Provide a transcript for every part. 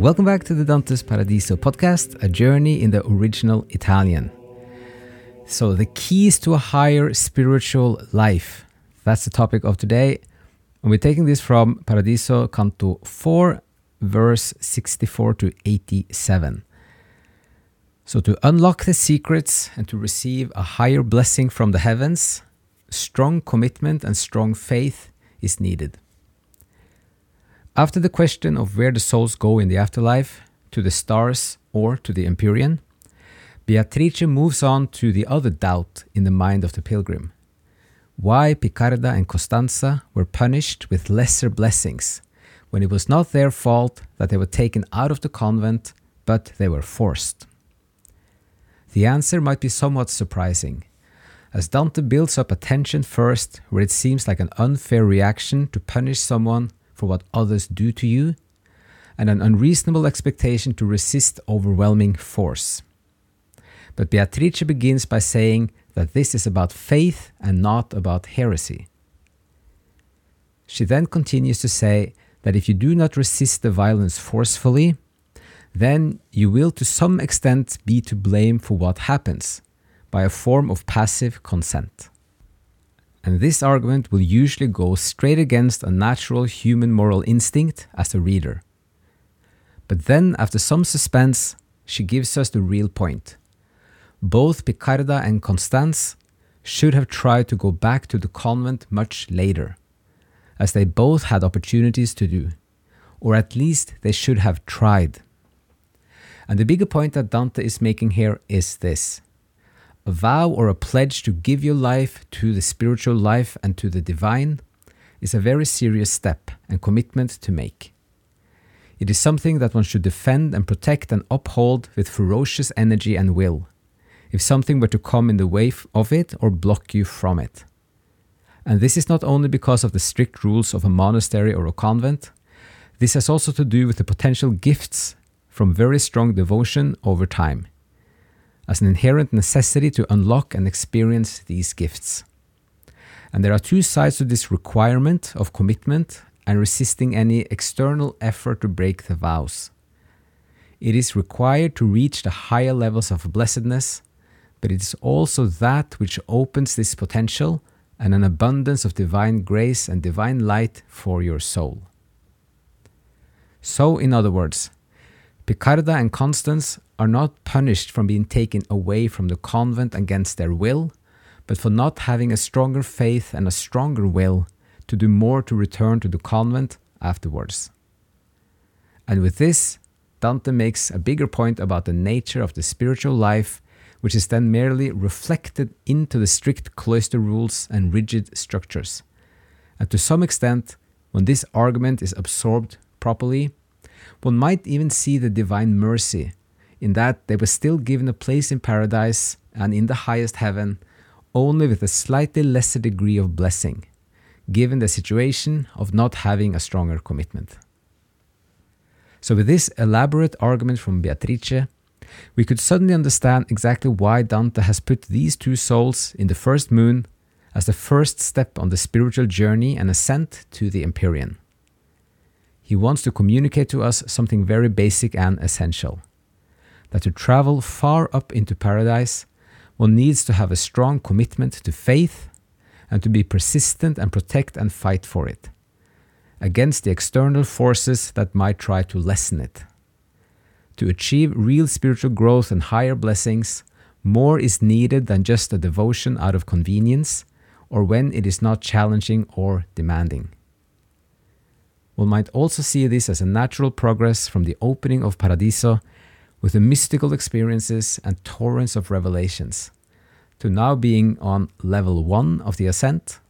Welcome back to the Dante's Paradiso podcast, a journey in the original Italian. So, the keys to a higher spiritual life. That's the topic of today. And we're taking this from Paradiso Canto 4, verse 64 to 87. So, to unlock the secrets and to receive a higher blessing from the heavens, strong commitment and strong faith is needed. After the question of where the souls go in the afterlife, to the stars or to the Empyrean, Beatrice moves on to the other doubt in the mind of the pilgrim. Why Piccarda and Costanza were punished with lesser blessings when it was not their fault that they were taken out of the convent, but they were forced. The answer might be somewhat surprising, as Dante builds up a tension first where it seems like an unfair reaction to punish someone for what others do to you, and an unreasonable expectation to resist overwhelming force. But Beatrice begins by saying that this is about faith and not about heresy. She then continues to say that if you do not resist the violence forcefully, then you will to some extent be to blame for what happens by a form of passive consent. And this argument will usually go straight against a natural human moral instinct as a reader. But then, after some suspense, she gives us the real point both Piccarda and Constance should have tried to go back to the convent much later, as they both had opportunities to do, or at least they should have tried. And the bigger point that Dante is making here is this a vow or a pledge to give your life to the spiritual life and to the divine is a very serious step and commitment to make. It is something that one should defend and protect and uphold with ferocious energy and will if something were to come in the way of it or block you from it. And this is not only because of the strict rules of a monastery or a convent, this has also to do with the potential gifts from very strong devotion over time, as an inherent necessity to unlock and experience these gifts. And there are two sides to this requirement of commitment and resisting any external effort to break the vows. It is required to reach the higher levels of blessedness but it is also that which opens this potential and an abundance of divine grace and divine light for your soul. So, in other words, Piccarda and Constance are not punished from being taken away from the convent against their will, but for not having a stronger faith and a stronger will to do more to return to the convent afterwards. And with this, Dante makes a bigger point about the nature of the spiritual life which is then merely reflected into the strict cloister rules and rigid structures. And to some extent, when this argument is absorbed properly, one might even see the divine mercy in that they were still given a place in paradise and in the highest heaven, only with a slightly lesser degree of blessing, given the situation of not having a stronger commitment. So, with this elaborate argument from Beatrice, we could suddenly understand exactly why Dante has put these two souls in the first moon as the first step on the spiritual journey and ascent to the Empyrean. He wants to communicate to us something very basic and essential that to travel far up into paradise, one needs to have a strong commitment to faith and to be persistent and protect and fight for it against the external forces that might try to lessen it. To achieve real spiritual growth and higher blessings, more is needed than just a devotion out of convenience or when it is not challenging or demanding. One might also see this as a natural progress from the opening of Paradiso with the mystical experiences and torrents of revelations, to now being on level one of the ascent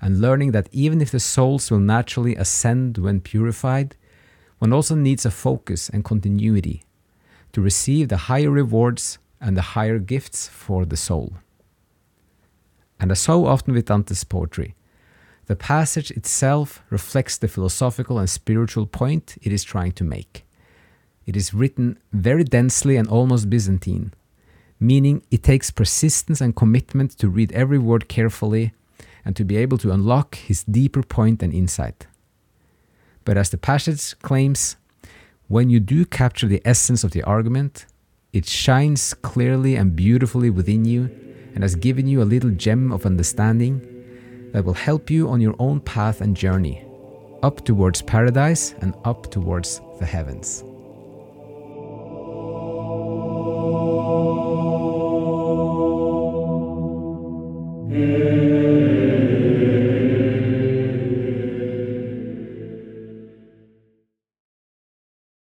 and learning that even if the souls will naturally ascend when purified, one also needs a focus and continuity to receive the higher rewards and the higher gifts for the soul. And as so often with Dante's poetry, the passage itself reflects the philosophical and spiritual point it is trying to make. It is written very densely and almost Byzantine, meaning it takes persistence and commitment to read every word carefully and to be able to unlock his deeper point and insight. But as the passage claims, when you do capture the essence of the argument, it shines clearly and beautifully within you and has given you a little gem of understanding that will help you on your own path and journey up towards paradise and up towards the heavens.